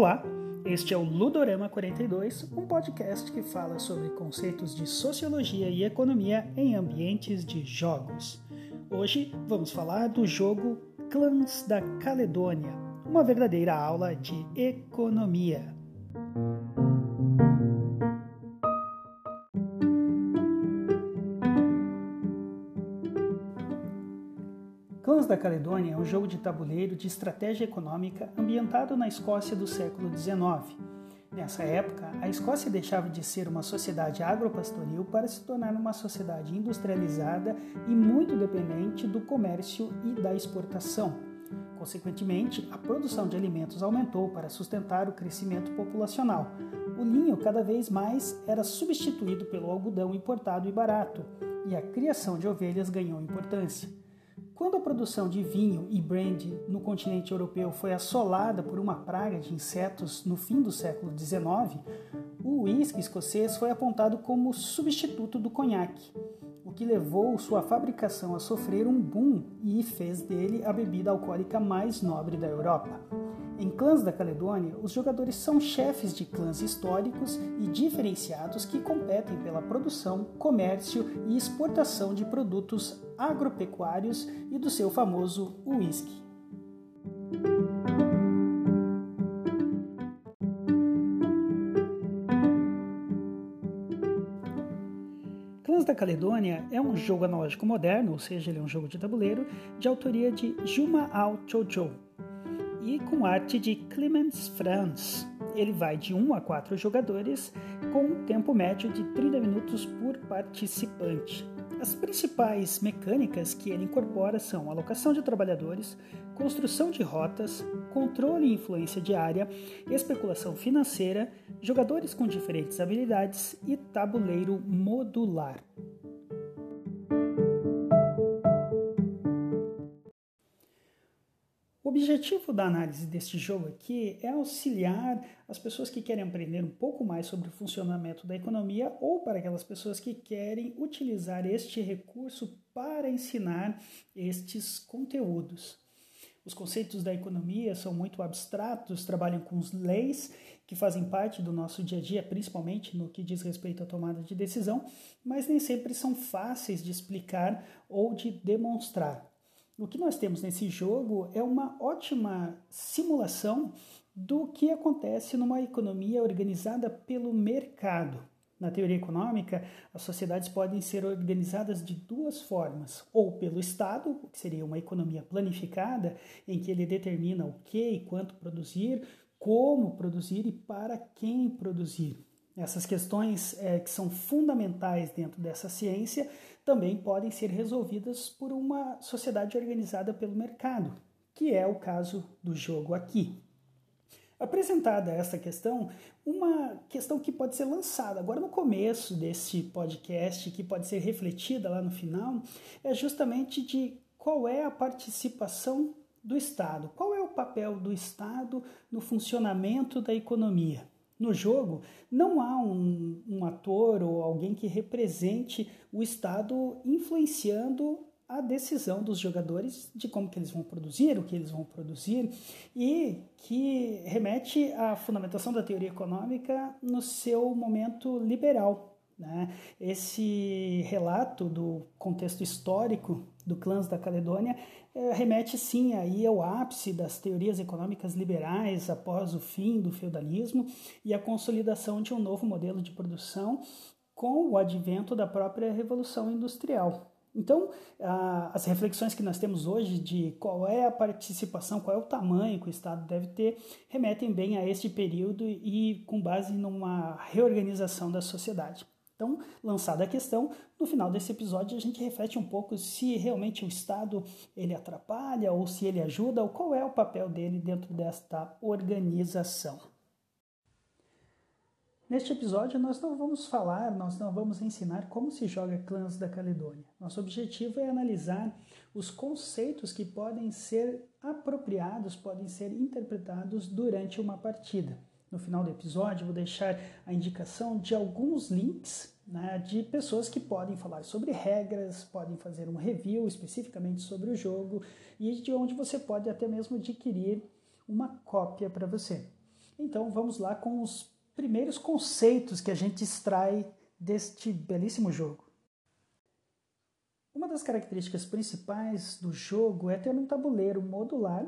Olá, este é o Ludorama 42, um podcast que fala sobre conceitos de sociologia e economia em ambientes de jogos. Hoje vamos falar do jogo Clãs da Caledônia, uma verdadeira aula de economia. Caledônia é um jogo de tabuleiro de estratégia econômica ambientado na Escócia do século XIX. Nessa época, a Escócia deixava de ser uma sociedade agropastoril para se tornar uma sociedade industrializada e muito dependente do comércio e da exportação. Consequentemente, a produção de alimentos aumentou para sustentar o crescimento populacional. O linho cada vez mais era substituído pelo algodão importado e barato, e a criação de ovelhas ganhou importância. Quando a produção de vinho e brandy no continente europeu foi assolada por uma praga de insetos no fim do século XIX, o uísque escocês foi apontado como substituto do conhaque, o que levou sua fabricação a sofrer um boom e fez dele a bebida alcoólica mais nobre da Europa. Em clãs da Caledônia, os jogadores são chefes de clãs históricos e diferenciados que competem pela produção, comércio e exportação de produtos agropecuários e do seu famoso uísque. Clãs da Caledônia é um jogo analógico moderno, ou seja, ele é um jogo de tabuleiro, de autoria de Juma Ao Chojo, e com arte de Clemens Franz. Ele vai de 1 a 4 jogadores, com um tempo médio de 30 minutos por participante. As principais mecânicas que ele incorpora são alocação de trabalhadores, construção de rotas, controle e influência de área, especulação financeira, jogadores com diferentes habilidades e tabuleiro modular. O objetivo da análise deste jogo aqui é auxiliar as pessoas que querem aprender um pouco mais sobre o funcionamento da economia ou para aquelas pessoas que querem utilizar este recurso para ensinar estes conteúdos. Os conceitos da economia são muito abstratos, trabalham com leis que fazem parte do nosso dia a dia, principalmente no que diz respeito à tomada de decisão, mas nem sempre são fáceis de explicar ou de demonstrar. O que nós temos nesse jogo é uma ótima simulação do que acontece numa economia organizada pelo mercado. Na teoria econômica, as sociedades podem ser organizadas de duas formas: ou pelo Estado, que seria uma economia planificada, em que ele determina o que e quanto produzir, como produzir e para quem produzir. Essas questões é, que são fundamentais dentro dessa ciência também podem ser resolvidas por uma sociedade organizada pelo mercado, que é o caso do jogo aqui. Apresentada esta questão, uma questão que pode ser lançada agora no começo desse podcast, que pode ser refletida lá no final, é justamente de qual é a participação do Estado, qual é o papel do Estado no funcionamento da economia. No jogo, não há um, um, ator ou alguém que represente o Estado influenciando a decisão dos jogadores de como que eles vão produzir, o que eles vão produzir, e que remete à fundamentação da teoria econômica no seu momento liberal. Né? Esse relato do contexto histórico do clãs da Caledônia remete sim aí ao ápice das teorias econômicas liberais após o fim do feudalismo e a consolidação de um novo modelo de produção com o advento da própria revolução industrial. Então, as reflexões que nós temos hoje de qual é a participação, qual é o tamanho que o Estado deve ter, remetem bem a este período e com base numa reorganização da sociedade. Então, lançada a questão, no final desse episódio a gente reflete um pouco se realmente o Estado ele atrapalha ou se ele ajuda ou qual é o papel dele dentro desta organização. Neste episódio nós não vamos falar, nós não vamos ensinar como se joga Clãs da Caledônia. Nosso objetivo é analisar os conceitos que podem ser apropriados, podem ser interpretados durante uma partida. No final do episódio, vou deixar a indicação de alguns links né, de pessoas que podem falar sobre regras, podem fazer um review especificamente sobre o jogo e de onde você pode até mesmo adquirir uma cópia para você. Então vamos lá com os primeiros conceitos que a gente extrai deste belíssimo jogo. Uma das características principais do jogo é ter um tabuleiro modular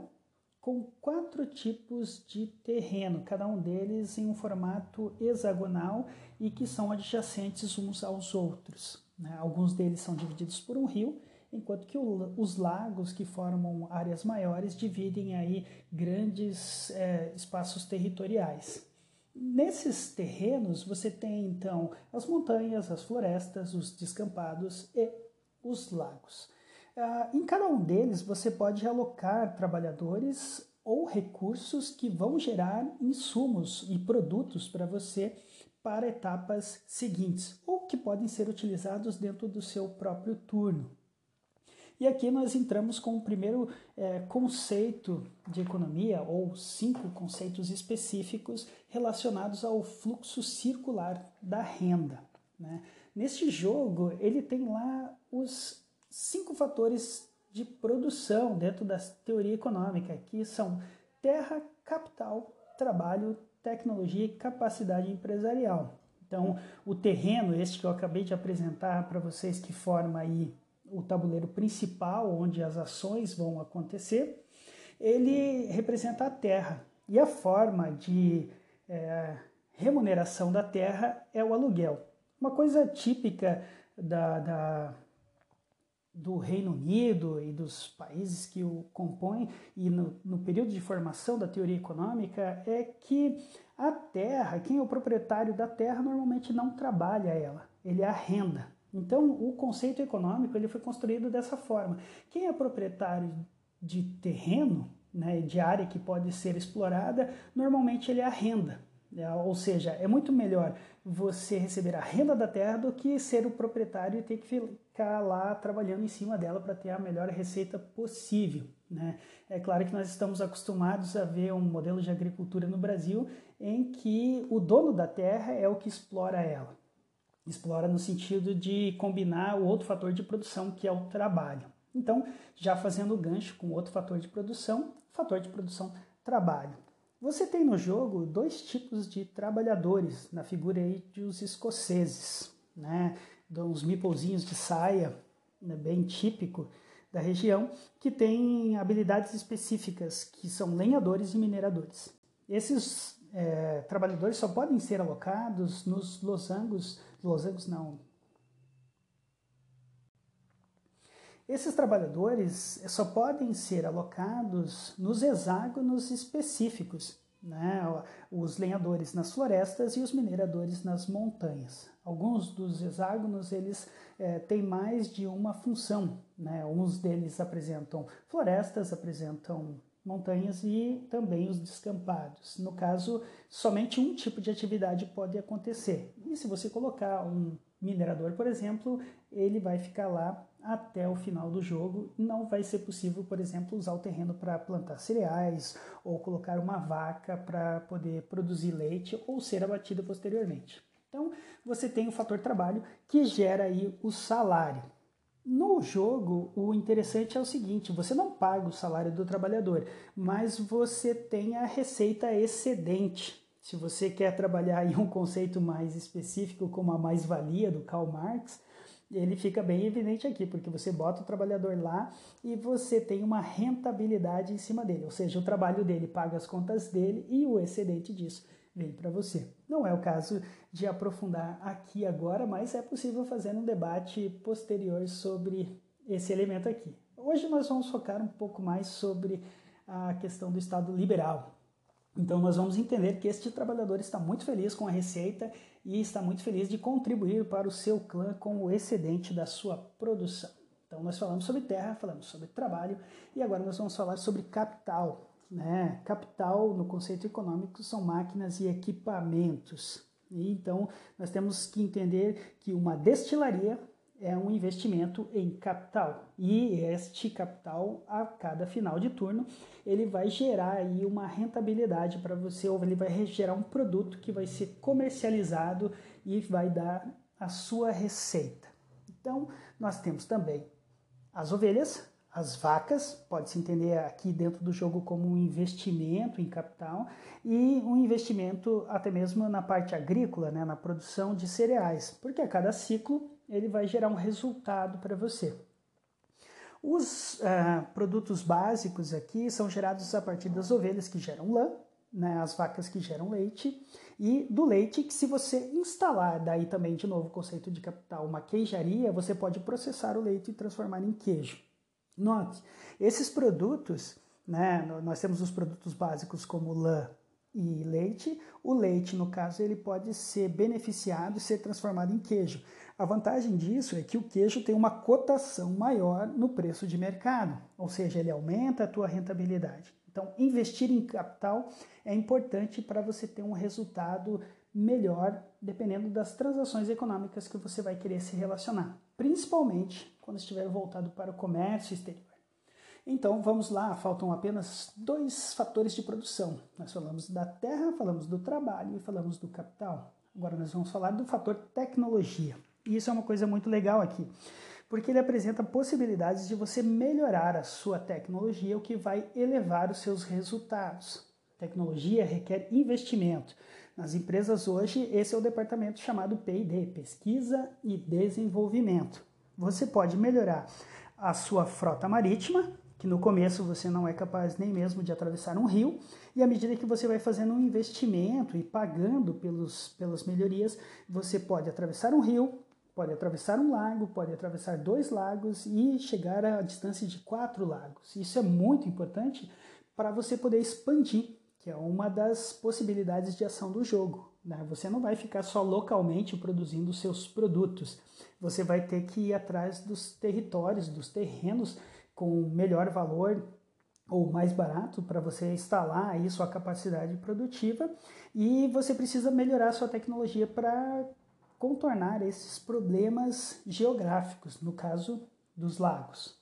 com quatro tipos de terreno, cada um deles em um formato hexagonal e que são adjacentes uns aos outros. Né? Alguns deles são divididos por um rio, enquanto que o, os lagos que formam áreas maiores dividem aí grandes é, espaços territoriais. Nesses terrenos você tem então as montanhas, as florestas, os descampados e os lagos. Ah, em cada um deles você pode alocar trabalhadores ou recursos que vão gerar insumos e produtos para você para etapas seguintes, ou que podem ser utilizados dentro do seu próprio turno. E aqui nós entramos com o primeiro é, conceito de economia, ou cinco conceitos específicos relacionados ao fluxo circular da renda. Né? Neste jogo, ele tem lá os cinco fatores de produção dentro da teoria econômica, que são terra, capital, trabalho, tecnologia e capacidade empresarial. Então, o terreno, este que eu acabei de apresentar para vocês, que forma aí o tabuleiro principal onde as ações vão acontecer, ele representa a terra. E a forma de é, remuneração da terra é o aluguel. Uma coisa típica da, da, do Reino Unido e dos países que o compõem, e no, no período de formação da teoria econômica, é que a terra, quem é o proprietário da terra, normalmente não trabalha ela, ele arrenda. Então, o conceito econômico ele foi construído dessa forma. Quem é proprietário de terreno, né, de área que pode ser explorada, normalmente ele arrenda. É, ou seja, é muito melhor você receber a renda da terra do que ser o proprietário e ter que ficar lá trabalhando em cima dela para ter a melhor receita possível. Né? É claro que nós estamos acostumados a ver um modelo de agricultura no Brasil em que o dono da terra é o que explora ela explora no sentido de combinar o outro fator de produção, que é o trabalho. Então, já fazendo o gancho com outro fator de produção, fator de produção trabalho. Você tem no jogo dois tipos de trabalhadores, na figura aí dos escoceses, né? Uns mipolzinhos de saia, né? bem típico da região, que têm habilidades específicas, que são lenhadores e mineradores. Esses é, trabalhadores só podem ser alocados nos losangos losangos não. Esses trabalhadores só podem ser alocados nos hexágonos específicos, né? os lenhadores nas florestas e os mineradores nas montanhas. Alguns dos hexágonos eles é, têm mais de uma função, né? uns deles apresentam florestas, apresentam montanhas e também os descampados. No caso, somente um tipo de atividade pode acontecer. E se você colocar um minerador, por exemplo, ele vai ficar lá até o final do jogo. Não vai ser possível, por exemplo, usar o terreno para plantar cereais ou colocar uma vaca para poder produzir leite ou ser abatida posteriormente. Então, você tem o fator trabalho que gera aí o salário. No jogo, o interessante é o seguinte: você não paga o salário do trabalhador, mas você tem a receita excedente. Se você quer trabalhar em um conceito mais específico, como a mais-valia do Karl Marx, ele fica bem evidente aqui, porque você bota o trabalhador lá e você tem uma rentabilidade em cima dele, ou seja, o trabalho dele paga as contas dele e o excedente disso vem para você. Não é o caso de aprofundar aqui agora, mas é possível fazer um debate posterior sobre esse elemento aqui. Hoje nós vamos focar um pouco mais sobre a questão do Estado liberal. Então nós vamos entender que este trabalhador está muito feliz com a receita e está muito feliz de contribuir para o seu clã com o excedente da sua produção. Então nós falamos sobre terra, falamos sobre trabalho e agora nós vamos falar sobre capital. Né? Capital, no conceito econômico, são máquinas e equipamentos. Então, nós temos que entender que uma destilaria é um investimento em capital. E este capital, a cada final de turno, ele vai gerar aí uma rentabilidade para você, ou ele vai gerar um produto que vai ser comercializado e vai dar a sua receita. Então, nós temos também as ovelhas, as vacas, pode-se entender aqui dentro do jogo como um investimento em capital e um investimento até mesmo na parte agrícola, né, na produção de cereais, porque a cada ciclo ele vai gerar um resultado para você. Os uh, produtos básicos aqui são gerados a partir das ovelhas que geram lã, né, as vacas que geram leite, e do leite que se você instalar, daí também de novo o conceito de capital, uma queijaria, você pode processar o leite e transformar em queijo. Note, esses produtos, né, nós temos os produtos básicos como lã e leite. O leite, no caso, ele pode ser beneficiado e ser transformado em queijo. A vantagem disso é que o queijo tem uma cotação maior no preço de mercado, ou seja, ele aumenta a tua rentabilidade. Então, investir em capital é importante para você ter um resultado melhor, dependendo das transações econômicas que você vai querer se relacionar, principalmente quando estiver voltado para o comércio exterior. Então vamos lá, faltam apenas dois fatores de produção. Nós falamos da terra, falamos do trabalho e falamos do capital. Agora nós vamos falar do fator tecnologia. E isso é uma coisa muito legal aqui, porque ele apresenta possibilidades de você melhorar a sua tecnologia, o que vai elevar os seus resultados. Tecnologia requer investimento. Nas empresas hoje, esse é o departamento chamado P&D, Pesquisa e Desenvolvimento. Você pode melhorar a sua frota marítima, que no começo você não é capaz nem mesmo de atravessar um rio, e à medida que você vai fazendo um investimento e pagando pelos, pelas melhorias, você pode atravessar um rio, pode atravessar um lago, pode atravessar dois lagos e chegar à distância de quatro lagos. Isso é muito importante para você poder expandir que é uma das possibilidades de ação do jogo. Né? Você não vai ficar só localmente produzindo seus produtos, você vai ter que ir atrás dos territórios, dos terrenos com melhor valor ou mais barato para você instalar aí sua capacidade produtiva e você precisa melhorar sua tecnologia para contornar esses problemas geográficos, no caso dos lagos.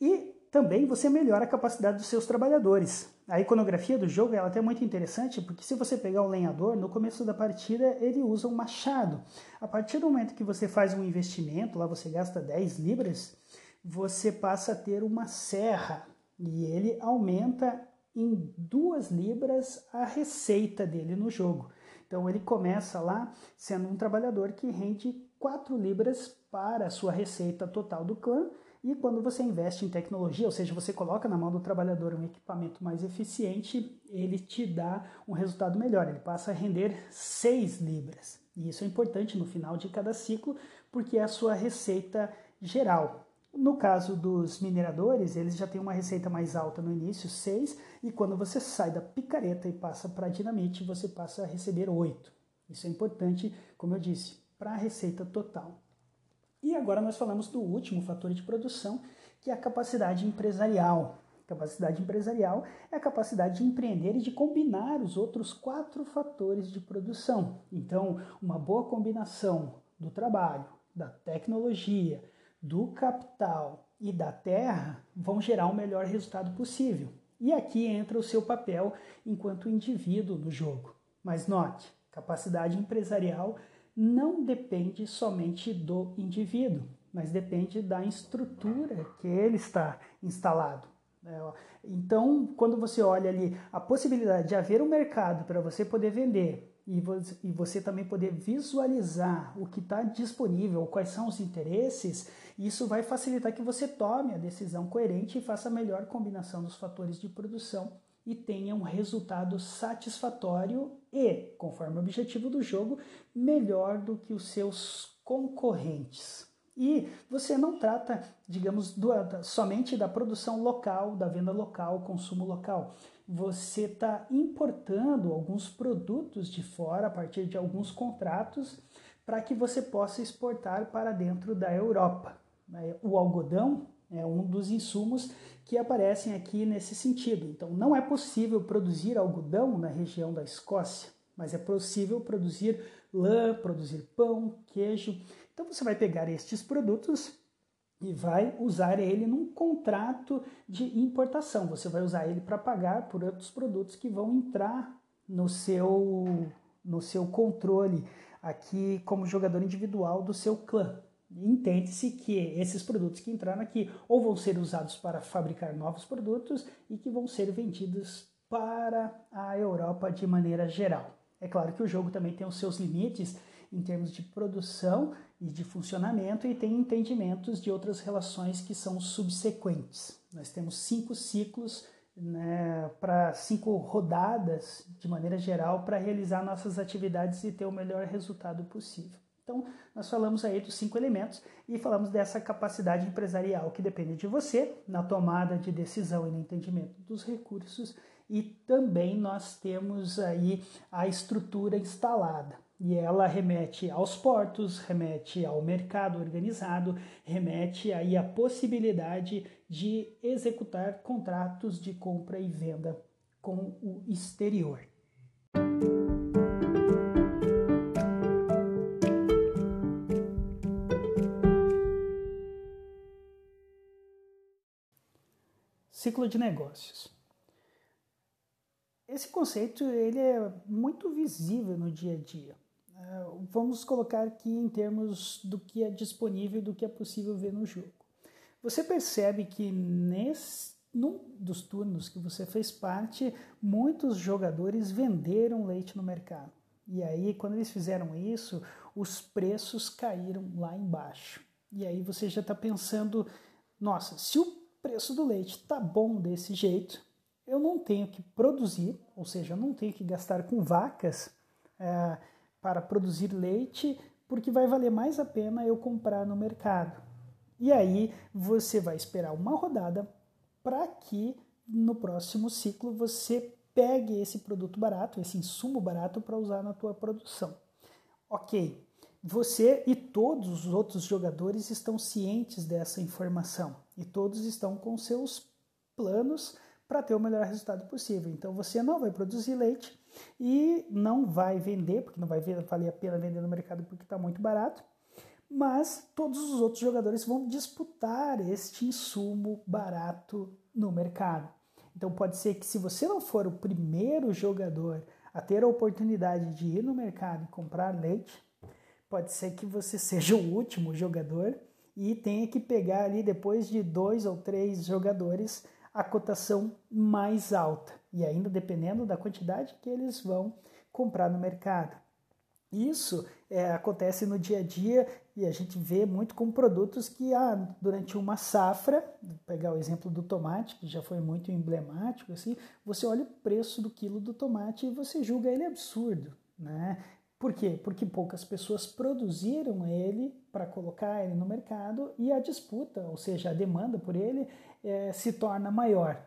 E também você melhora a capacidade dos seus trabalhadores. A iconografia do jogo ela é até muito interessante, porque se você pegar o lenhador, no começo da partida ele usa um machado. A partir do momento que você faz um investimento, lá você gasta 10 libras, você passa a ter uma serra e ele aumenta em 2 libras a receita dele no jogo. Então ele começa lá sendo um trabalhador que rende 4 libras para a sua receita total do clã e quando você investe em tecnologia, ou seja, você coloca na mão do trabalhador um equipamento mais eficiente, ele te dá um resultado melhor, ele passa a render 6 libras. E isso é importante no final de cada ciclo, porque é a sua receita geral. No caso dos mineradores, eles já têm uma receita mais alta no início, 6, e quando você sai da picareta e passa para a dinamite, você passa a receber 8. Isso é importante, como eu disse, para a receita total. E agora nós falamos do último fator de produção, que é a capacidade empresarial. Capacidade empresarial é a capacidade de empreender e de combinar os outros quatro fatores de produção. Então, uma boa combinação do trabalho, da tecnologia, do capital e da terra vão gerar o melhor resultado possível. E aqui entra o seu papel enquanto indivíduo no jogo. Mas note, capacidade empresarial não depende somente do indivíduo, mas depende da estrutura que ele está instalado. Né? Então, quando você olha ali a possibilidade de haver um mercado para você poder vender e você também poder visualizar o que está disponível, quais são os interesses, isso vai facilitar que você tome a decisão coerente e faça a melhor combinação dos fatores de produção e tenha um resultado satisfatório e, conforme o objetivo do jogo, melhor do que os seus concorrentes. E você não trata, digamos, do, somente da produção local, da venda local, consumo local. Você está importando alguns produtos de fora a partir de alguns contratos para que você possa exportar para dentro da Europa. O algodão é um dos insumos que aparecem aqui nesse sentido. Então, não é possível produzir algodão na região da Escócia, mas é possível produzir lã, produzir pão, queijo. Então, você vai pegar estes produtos e vai usar ele num contrato de importação. Você vai usar ele para pagar por outros produtos que vão entrar no seu, no seu controle aqui como jogador individual do seu clã. Entende-se que esses produtos que entraram aqui ou vão ser usados para fabricar novos produtos e que vão ser vendidos para a Europa de maneira geral. É claro que o jogo também tem os seus limites em termos de produção e de funcionamento e tem entendimentos de outras relações que são subsequentes. Nós temos cinco ciclos né, para cinco rodadas de maneira geral para realizar nossas atividades e ter o melhor resultado possível. Então, nós falamos aí dos cinco elementos e falamos dessa capacidade empresarial que depende de você na tomada de decisão e no entendimento dos recursos e também nós temos aí a estrutura instalada. E ela remete aos portos, remete ao mercado organizado, remete aí à possibilidade de executar contratos de compra e venda com o exterior. Ciclo de negócios. Esse conceito ele é muito visível no dia a dia. É, vamos colocar aqui em termos do que é disponível, do que é possível ver no jogo. Você percebe que nesse, num dos turnos que você fez parte, muitos jogadores venderam leite no mercado. E aí, quando eles fizeram isso, os preços caíram lá embaixo. E aí você já está pensando: nossa, se o preço do leite está bom desse jeito, eu não tenho que produzir, ou seja, eu não tenho que gastar com vacas é, para produzir leite, porque vai valer mais a pena eu comprar no mercado. E aí você vai esperar uma rodada para que no próximo ciclo você pegue esse produto barato, esse insumo barato para usar na tua produção. Ok, você e todos os outros jogadores estão cientes dessa informação e todos estão com seus planos para ter o melhor resultado possível. Então você não vai produzir leite e não vai vender, porque não vai valer a pena vender no mercado porque está muito barato, mas todos os outros jogadores vão disputar este insumo barato no mercado. Então pode ser que se você não for o primeiro jogador a ter a oportunidade de ir no mercado e comprar leite, pode ser que você seja o último jogador e tenha que pegar ali depois de dois ou três jogadores a cotação mais alta e ainda dependendo da quantidade que eles vão comprar no mercado. Isso é, acontece no dia a dia e a gente vê muito com produtos que ah, durante uma safra, pegar o exemplo do tomate, que já foi muito emblemático, assim, você olha o preço do quilo do tomate e você julga ele absurdo. Né? Por quê? Porque poucas pessoas produziram ele para colocar ele no mercado e a disputa, ou seja, a demanda por ele é, se torna maior.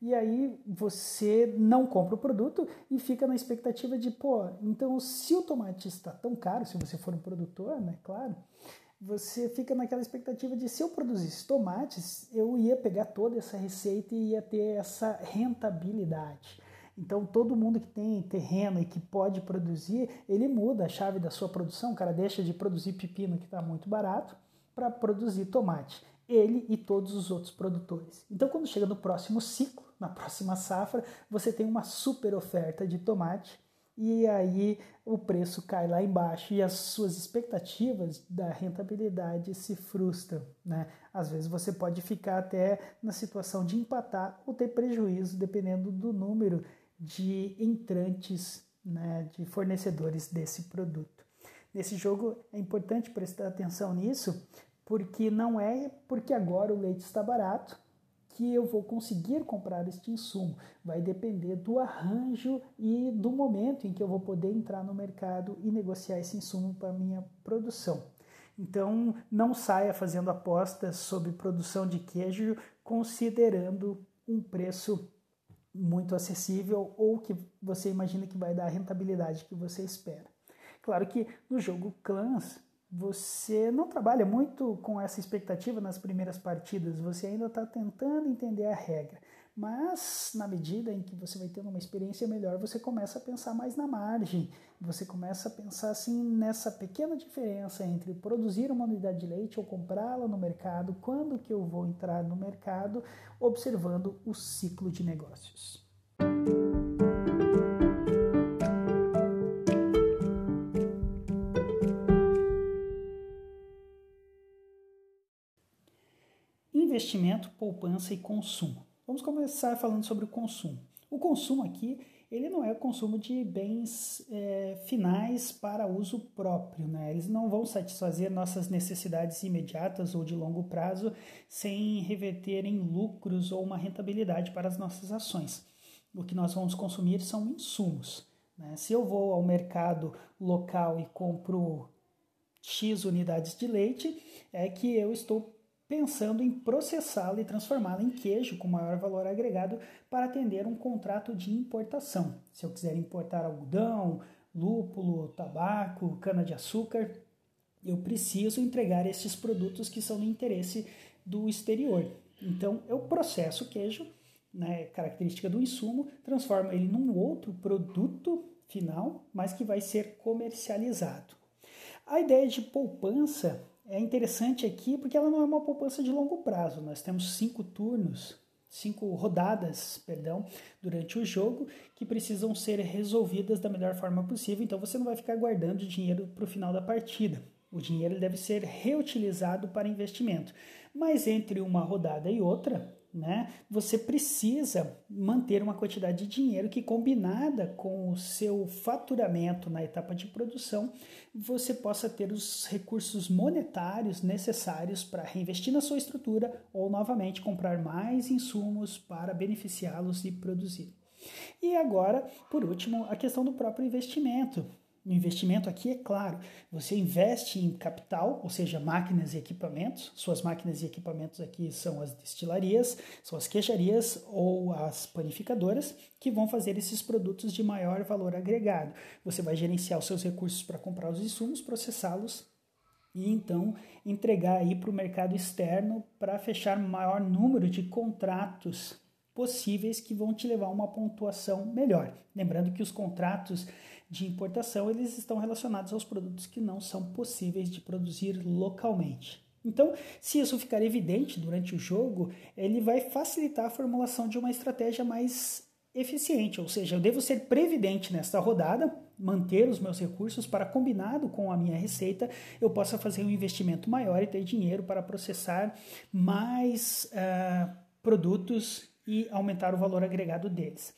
E aí você não compra o produto e fica na expectativa de, pô, então se o tomate está tão caro, se você for um produtor, né, claro, você fica naquela expectativa de se eu produzisse tomates, eu ia pegar toda essa receita e ia ter essa rentabilidade. Então, todo mundo que tem terreno e que pode produzir, ele muda a chave da sua produção. O cara deixa de produzir pepino, que está muito barato, para produzir tomate. Ele e todos os outros produtores. Então, quando chega no próximo ciclo, na próxima safra, você tem uma super oferta de tomate e aí o preço cai lá embaixo e as suas expectativas da rentabilidade se frustram. Né? Às vezes você pode ficar até na situação de empatar ou ter prejuízo, dependendo do número de entrantes, né, de fornecedores desse produto. Nesse jogo é importante prestar atenção nisso, porque não é porque agora o leite está barato que eu vou conseguir comprar este insumo. Vai depender do arranjo e do momento em que eu vou poder entrar no mercado e negociar esse insumo para minha produção. Então, não saia fazendo apostas sobre produção de queijo considerando um preço muito acessível ou que você imagina que vai dar a rentabilidade que você espera. Claro que no jogo Clans você não trabalha muito com essa expectativa nas primeiras partidas, você ainda está tentando entender a regra. Mas na medida em que você vai tendo uma experiência melhor, você começa a pensar mais na margem. Você começa a pensar assim nessa pequena diferença entre produzir uma unidade de leite ou comprá-la no mercado, quando que eu vou entrar no mercado, observando o ciclo de negócios. investimento, poupança e consumo. Vamos começar falando sobre o consumo. O consumo aqui ele não é o consumo de bens é, finais para uso próprio, né? Eles não vão satisfazer nossas necessidades imediatas ou de longo prazo sem reverter em lucros ou uma rentabilidade para as nossas ações. O que nós vamos consumir são insumos. Né? Se eu vou ao mercado local e compro X unidades de leite, é que eu estou pensando em processá-lo e transformá-lo em queijo com maior valor agregado para atender um contrato de importação. Se eu quiser importar algodão, lúpulo, tabaco, cana-de-açúcar, eu preciso entregar esses produtos que são no interesse do exterior. Então, eu processo o queijo, né, característica do insumo, transformo ele num outro produto final, mas que vai ser comercializado. A ideia de poupança é interessante aqui porque ela não é uma poupança de longo prazo. Nós temos cinco turnos, cinco rodadas, perdão, durante o jogo que precisam ser resolvidas da melhor forma possível. Então você não vai ficar guardando dinheiro para o final da partida. O dinheiro deve ser reutilizado para investimento. Mas entre uma rodada e outra, né, você precisa manter uma quantidade de dinheiro que, combinada com o seu faturamento na etapa de produção, você possa ter os recursos monetários necessários para reinvestir na sua estrutura ou novamente comprar mais insumos para beneficiá-los e produzir. E agora, por último, a questão do próprio investimento. O investimento aqui é claro, você investe em capital, ou seja, máquinas e equipamentos. Suas máquinas e equipamentos aqui são as destilarias, são as queijarias ou as panificadoras que vão fazer esses produtos de maior valor agregado. Você vai gerenciar os seus recursos para comprar os insumos, processá-los e então entregar aí para o mercado externo para fechar maior número de contratos possíveis que vão te levar a uma pontuação melhor. Lembrando que os contratos de importação, eles estão relacionados aos produtos que não são possíveis de produzir localmente. Então, se isso ficar evidente durante o jogo, ele vai facilitar a formulação de uma estratégia mais eficiente, ou seja, eu devo ser previdente nesta rodada, manter os meus recursos para, combinado com a minha receita, eu possa fazer um investimento maior e ter dinheiro para processar mais uh, produtos e aumentar o valor agregado deles.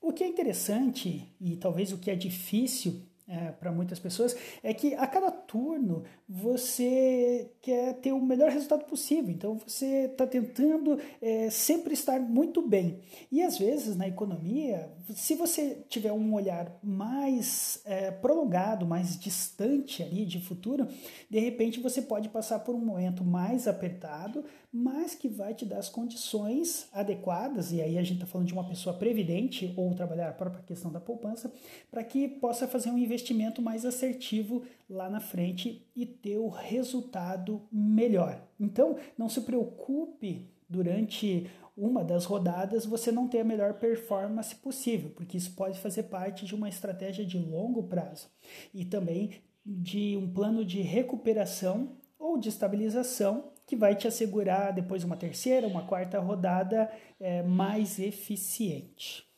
O que é interessante e talvez o que é difícil é, para muitas pessoas é que a cada turno você quer ter o melhor resultado possível, então você está tentando é, sempre estar muito bem. E às vezes na economia, se você tiver um olhar mais é, prolongado, mais distante ali de futuro, de repente você pode passar por um momento mais apertado, mas que vai te dar as condições adequadas, e aí a gente está falando de uma pessoa previdente ou trabalhar a própria questão da poupança, para que possa fazer um investimento mais assertivo lá na frente e ter o resultado melhor. Então, não se preocupe durante uma das rodadas você não ter a melhor performance possível, porque isso pode fazer parte de uma estratégia de longo prazo e também de um plano de recuperação ou de estabilização que vai te assegurar depois uma terceira, uma quarta rodada é, mais eficiente.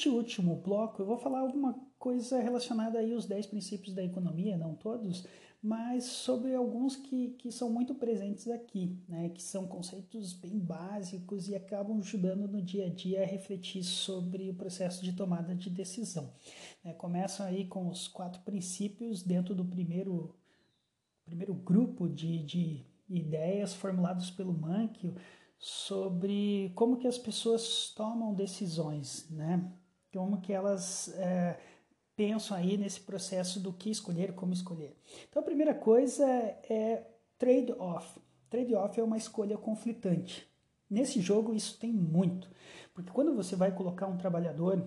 Neste último bloco, eu vou falar alguma coisa relacionada aí aos 10 princípios da economia, não todos, mas sobre alguns que, que são muito presentes aqui, né, que são conceitos bem básicos e acabam ajudando no dia a dia a refletir sobre o processo de tomada de decisão. É, começam aí com os quatro princípios dentro do primeiro, primeiro grupo de, de ideias formulados pelo Mankio, sobre como que as pessoas tomam decisões, né? Como que elas é, pensam aí nesse processo do que escolher, como escolher. Então a primeira coisa é trade-off. Trade-off é uma escolha conflitante. Nesse jogo isso tem muito, porque quando você vai colocar um trabalhador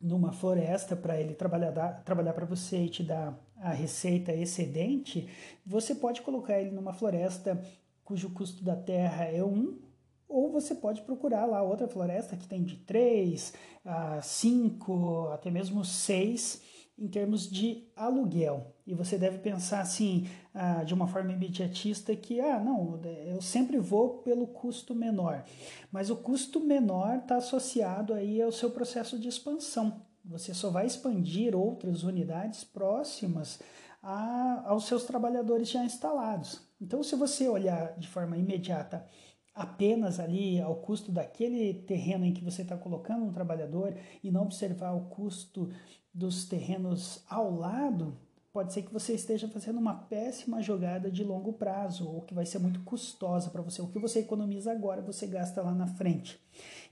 numa floresta para ele trabalhar, trabalhar para você e te dar a receita excedente, você pode colocar ele numa floresta cujo custo da terra é 1 um, ou você pode procurar lá outra floresta que tem de 3 a 5, até mesmo 6 em termos de aluguel. E você deve pensar assim, ah, de uma forma imediatista, que, ah, não, eu sempre vou pelo custo menor. Mas o custo menor está associado aí ao seu processo de expansão. Você só vai expandir outras unidades próximas a, aos seus trabalhadores já instalados. Então, se você olhar de forma imediata apenas ali ao custo daquele terreno em que você está colocando um trabalhador e não observar o custo dos terrenos ao lado, pode ser que você esteja fazendo uma péssima jogada de longo prazo ou que vai ser muito custosa para você. O que você economiza agora, você gasta lá na frente.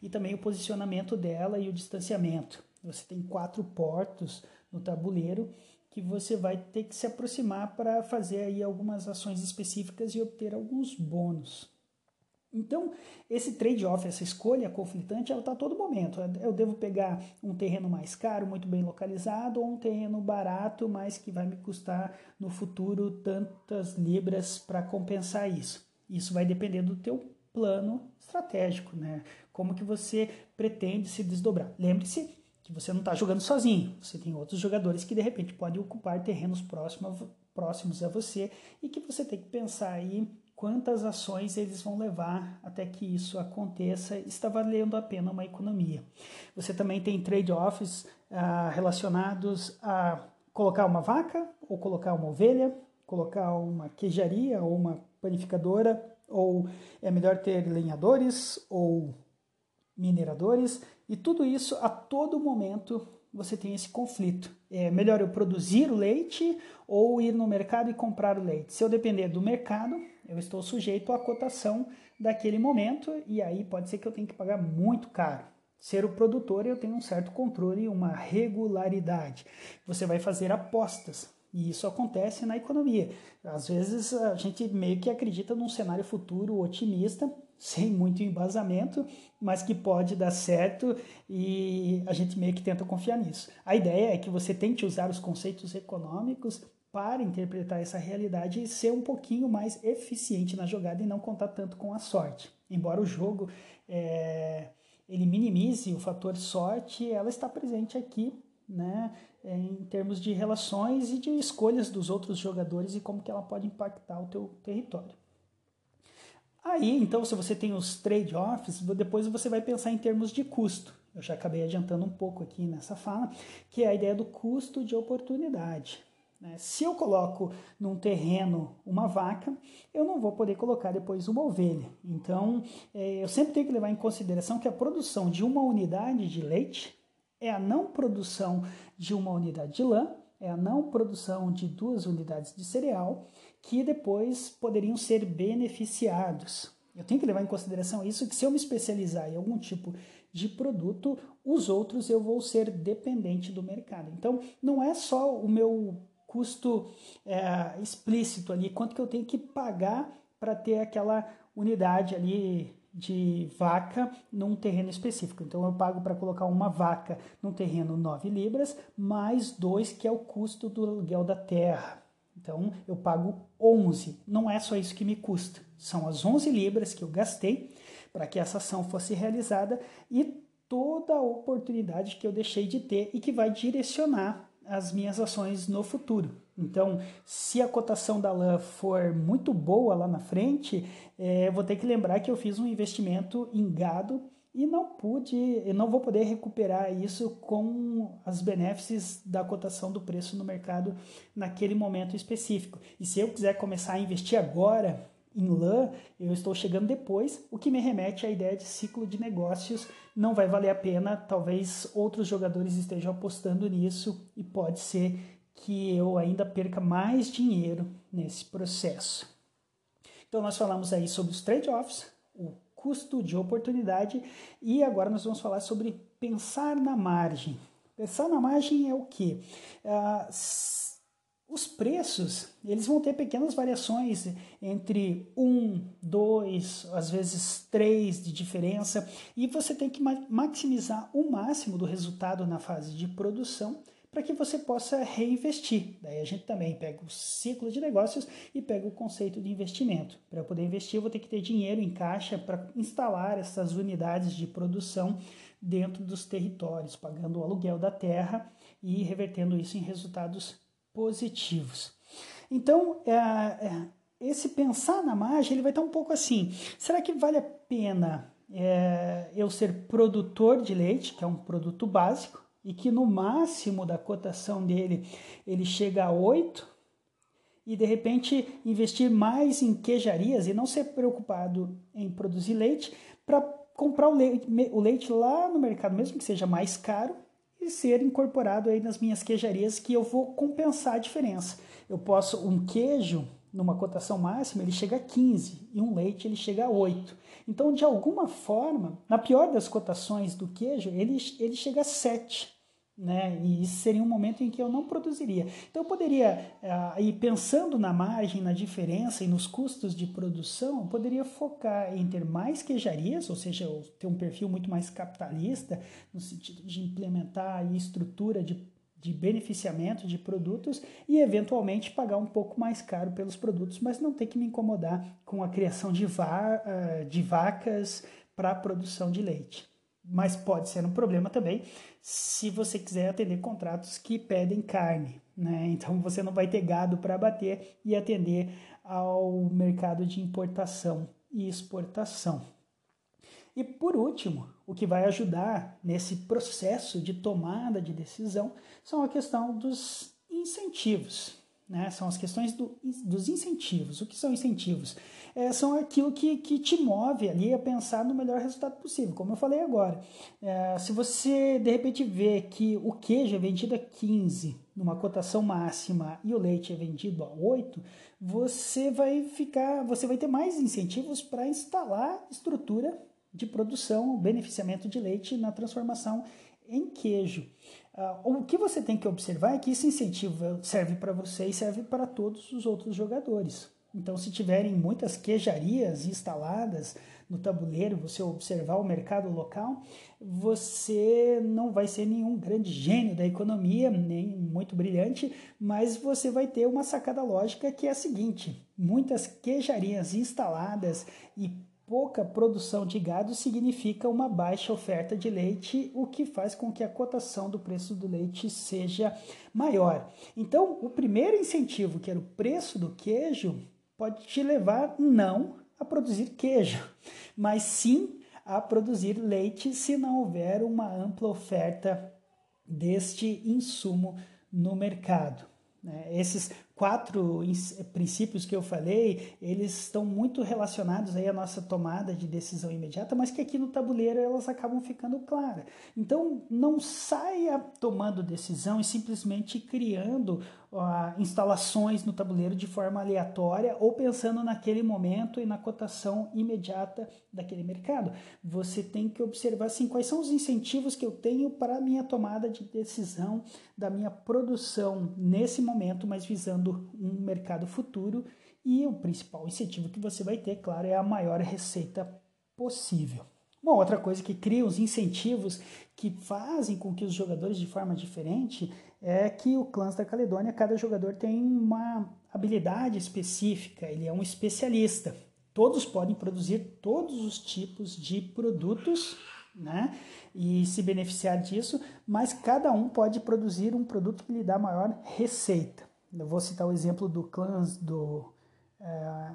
E também o posicionamento dela e o distanciamento. Você tem quatro portos no tabuleiro que você vai ter que se aproximar para fazer aí algumas ações específicas e obter alguns bônus. Então, esse trade-off, essa escolha conflitante, ela está a todo momento. Eu devo pegar um terreno mais caro, muito bem localizado, ou um terreno barato, mas que vai me custar no futuro tantas libras para compensar isso. Isso vai depender do teu plano estratégico, né? Como que você pretende se desdobrar. Lembre-se que você não está jogando sozinho. Você tem outros jogadores que de repente podem ocupar terrenos próximos, a você e que você tem que pensar aí quantas ações eles vão levar até que isso aconteça, está valendo a pena uma economia. Você também tem trade-offs ah, relacionados a colocar uma vaca ou colocar uma ovelha, colocar uma queijaria ou uma panificadora, ou é melhor ter lenhadores ou mineradores, e tudo isso a todo momento você tem esse conflito. É melhor eu produzir o leite ou ir no mercado e comprar o leite? Se eu depender do mercado, eu estou sujeito à cotação daquele momento e aí pode ser que eu tenha que pagar muito caro. Ser o produtor, eu tenho um certo controle uma regularidade. Você vai fazer apostas. E isso acontece na economia. Às vezes a gente meio que acredita num cenário futuro otimista, sem muito embasamento, mas que pode dar certo e a gente meio que tenta confiar nisso. A ideia é que você tente usar os conceitos econômicos para interpretar essa realidade e ser um pouquinho mais eficiente na jogada e não contar tanto com a sorte. Embora o jogo é, ele minimize o fator sorte, ela está presente aqui, né, em termos de relações e de escolhas dos outros jogadores e como que ela pode impactar o teu território. Aí, então, se você tem os trade-offs, depois você vai pensar em termos de custo. Eu já acabei adiantando um pouco aqui nessa fala, que é a ideia do custo de oportunidade. Né? Se eu coloco num terreno uma vaca, eu não vou poder colocar depois uma ovelha. Então, é, eu sempre tenho que levar em consideração que a produção de uma unidade de leite é a não produção de uma unidade de lã, é a não produção de duas unidades de cereal, que depois poderiam ser beneficiados. Eu tenho que levar em consideração isso, que se eu me especializar em algum tipo de produto, os outros eu vou ser dependente do mercado. Então, não é só o meu custo é, explícito ali, quanto que eu tenho que pagar para ter aquela unidade ali de vaca num terreno específico. Então eu pago para colocar uma vaca num terreno 9 libras, mais 2 que é o custo do aluguel da terra. Então eu pago 11. Não é só isso que me custa. São as 11 libras que eu gastei para que essa ação fosse realizada e toda a oportunidade que eu deixei de ter e que vai direcionar as minhas ações no futuro. Então, se a cotação da lã for muito boa lá na frente, é, vou ter que lembrar que eu fiz um investimento em gado e não pude, eu não vou poder recuperar isso com as benefícios da cotação do preço no mercado naquele momento específico. E se eu quiser começar a investir agora, em lã, eu estou chegando depois, o que me remete à ideia de ciclo de negócios. Não vai valer a pena, talvez outros jogadores estejam apostando nisso e pode ser que eu ainda perca mais dinheiro nesse processo. Então, nós falamos aí sobre os trade-offs, o custo de oportunidade e agora nós vamos falar sobre pensar na margem. Pensar na margem é o que? Uh, os preços eles vão ter pequenas variações entre um, dois, às vezes três de diferença, e você tem que maximizar o máximo do resultado na fase de produção para que você possa reinvestir. Daí a gente também pega o ciclo de negócios e pega o conceito de investimento. Para poder investir, eu vou ter que ter dinheiro em caixa para instalar essas unidades de produção dentro dos territórios, pagando o aluguel da terra e revertendo isso em resultados positivos. Então, é, é, esse pensar na margem ele vai estar um pouco assim: será que vale a pena é, eu ser produtor de leite, que é um produto básico, e que no máximo da cotação dele ele chega a 8, e de repente investir mais em queijarias e não ser preocupado em produzir leite para comprar o leite, o leite lá no mercado, mesmo que seja mais caro, e ser incorporado aí nas minhas queijarias que eu vou compensar a diferença. Eu posso um queijo numa cotação máxima ele chega a 15 e um leite ele chega a 8. Então, de alguma forma, na pior das cotações do queijo, ele, ele chega a 7 né? E isso seria um momento em que eu não produziria. Então eu poderia uh, ir pensando na margem, na diferença e nos custos de produção, eu poderia focar em ter mais queijarias, ou seja, ter um perfil muito mais capitalista no sentido de implementar a estrutura de de beneficiamento de produtos e eventualmente pagar um pouco mais caro pelos produtos, mas não ter que me incomodar com a criação de, va ah, de vacas para a produção de leite mas pode ser um problema também se você quiser atender contratos que pedem carne, né? Então você não vai ter gado para bater e atender ao mercado de importação e exportação. E por último, o que vai ajudar nesse processo de tomada de decisão são a questão dos incentivos. Né? São as questões do, dos incentivos. O que são incentivos? É, são aquilo que, que te move ali a pensar no melhor resultado possível, como eu falei agora. É, se você de repente vê que o queijo é vendido a 15 numa cotação máxima e o leite é vendido a 8, você vai ficar, você vai ter mais incentivos para instalar estrutura de produção, beneficiamento de leite na transformação em queijo. Uh, o que você tem que observar é que esse incentivo serve para você e serve para todos os outros jogadores. Então, se tiverem muitas queijarias instaladas no tabuleiro, você observar o mercado local, você não vai ser nenhum grande gênio da economia, nem muito brilhante, mas você vai ter uma sacada lógica que é a seguinte: muitas queijarias instaladas e pouca produção de gado significa uma baixa oferta de leite, o que faz com que a cotação do preço do leite seja maior. Então, o primeiro incentivo, que era o preço do queijo, pode te levar não a produzir queijo, mas sim a produzir leite se não houver uma ampla oferta deste insumo no mercado. Né? Esses quatro princípios que eu falei, eles estão muito relacionados aí à nossa tomada de decisão imediata, mas que aqui no tabuleiro elas acabam ficando claras. Então, não saia tomando decisão e simplesmente criando uh, instalações no tabuleiro de forma aleatória ou pensando naquele momento e na cotação imediata daquele mercado. Você tem que observar assim, quais são os incentivos que eu tenho para a minha tomada de decisão da minha produção nesse momento, mas visando um mercado futuro e o principal incentivo que você vai ter, claro, é a maior receita possível. Uma outra coisa que cria os incentivos que fazem com que os jogadores de forma diferente é que o Clãs da Caledônia, cada jogador tem uma habilidade específica, ele é um especialista. Todos podem produzir todos os tipos de produtos né? e se beneficiar disso, mas cada um pode produzir um produto que lhe dá maior receita. Eu vou citar o exemplo do clãs do. É,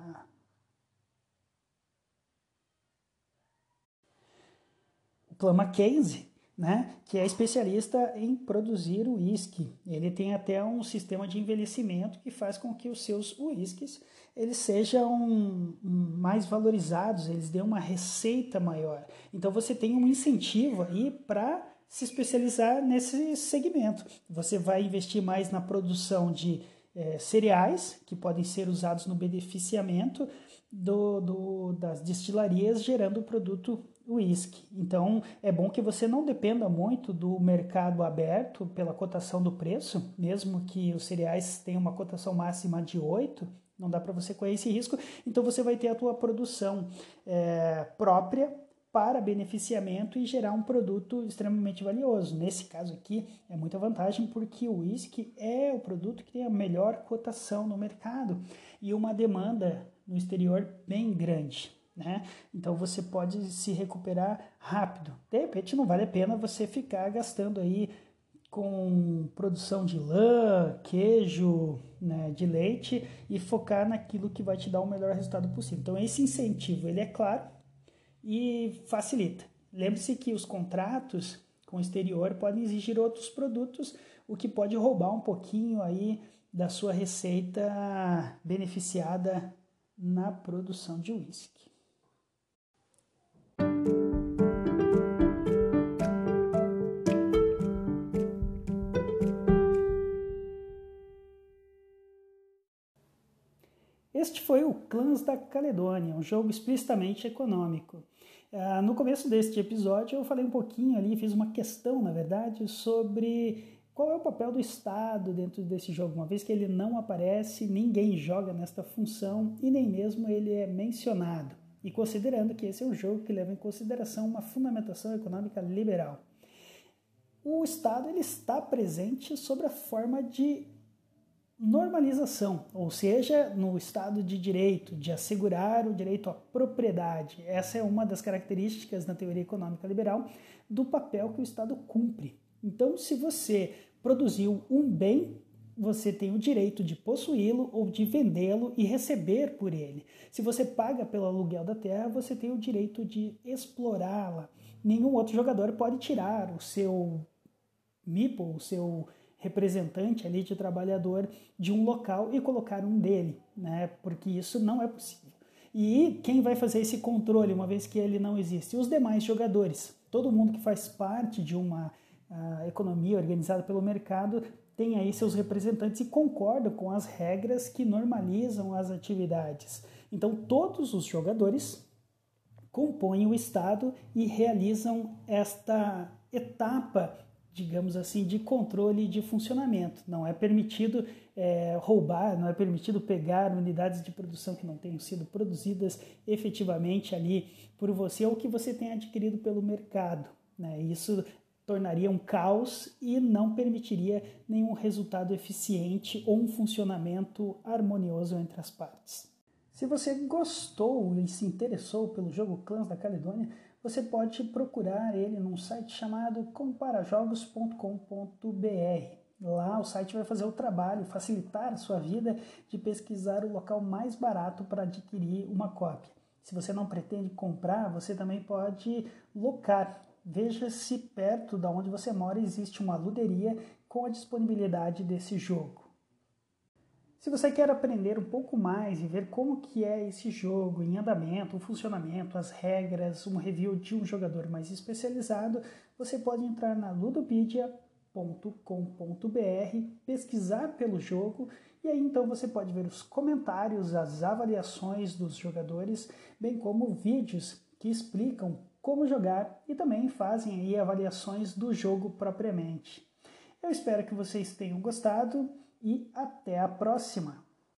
o clã Mackenzie, né, que é especialista em produzir uísque. Ele tem até um sistema de envelhecimento que faz com que os seus uísques eles sejam mais valorizados, eles dêem uma receita maior. Então você tem um incentivo aí para se especializar nesse segmento. Você vai investir mais na produção de é, cereais, que podem ser usados no beneficiamento do, do, das destilarias, gerando o produto whisky. Então, é bom que você não dependa muito do mercado aberto pela cotação do preço, mesmo que os cereais tenham uma cotação máxima de 8, não dá para você correr esse risco. Então, você vai ter a tua produção é, própria para beneficiamento e gerar um produto extremamente valioso. Nesse caso aqui é muita vantagem porque o whisky é o produto que tem a melhor cotação no mercado e uma demanda no exterior bem grande. Né? Então você pode se recuperar rápido. De repente não vale a pena você ficar gastando aí com produção de lã, queijo, né, de leite e focar naquilo que vai te dar o melhor resultado possível. Então esse incentivo ele é claro e facilita. Lembre-se que os contratos com o exterior podem exigir outros produtos, o que pode roubar um pouquinho aí da sua receita beneficiada na produção de uísque. Este foi o Clãs da Caledônia, um jogo explicitamente econômico. Uh, no começo deste episódio eu falei um pouquinho ali, fiz uma questão, na verdade, sobre qual é o papel do Estado dentro desse jogo. Uma vez que ele não aparece, ninguém joga nesta função e nem mesmo ele é mencionado. E considerando que esse é um jogo que leva em consideração uma fundamentação econômica liberal. O Estado ele está presente sob a forma de normalização, ou seja, no Estado de Direito, de assegurar o direito à propriedade. Essa é uma das características na teoria econômica liberal do papel que o Estado cumpre. Então, se você produziu um bem, você tem o direito de possuí-lo ou de vendê-lo e receber por ele. Se você paga pelo aluguel da terra, você tem o direito de explorá-la. Nenhum outro jogador pode tirar o seu MIPO, o seu representante ali de trabalhador de um local e colocar um dele, né? Porque isso não é possível. E quem vai fazer esse controle, uma vez que ele não existe? Os demais jogadores. Todo mundo que faz parte de uma uh, economia organizada pelo mercado tem aí seus representantes e concorda com as regras que normalizam as atividades. Então, todos os jogadores compõem o Estado e realizam esta etapa digamos assim, de controle de funcionamento. Não é permitido é, roubar, não é permitido pegar unidades de produção que não tenham sido produzidas efetivamente ali por você ou que você tenha adquirido pelo mercado. Né? Isso tornaria um caos e não permitiria nenhum resultado eficiente ou um funcionamento harmonioso entre as partes. Se você gostou e se interessou pelo jogo Clãs da Caledônia, você pode procurar ele num site chamado comparajogos.com.br. Lá o site vai fazer o trabalho, facilitar a sua vida de pesquisar o local mais barato para adquirir uma cópia. Se você não pretende comprar, você também pode locar. Veja se perto da onde você mora existe uma luderia com a disponibilidade desse jogo. Se você quer aprender um pouco mais e ver como que é esse jogo em andamento, o funcionamento, as regras, um review de um jogador mais especializado, você pode entrar na ludopedia.com.br, pesquisar pelo jogo e aí então você pode ver os comentários, as avaliações dos jogadores, bem como vídeos que explicam como jogar e também fazem aí avaliações do jogo propriamente. Eu espero que vocês tenham gostado e até a próxima!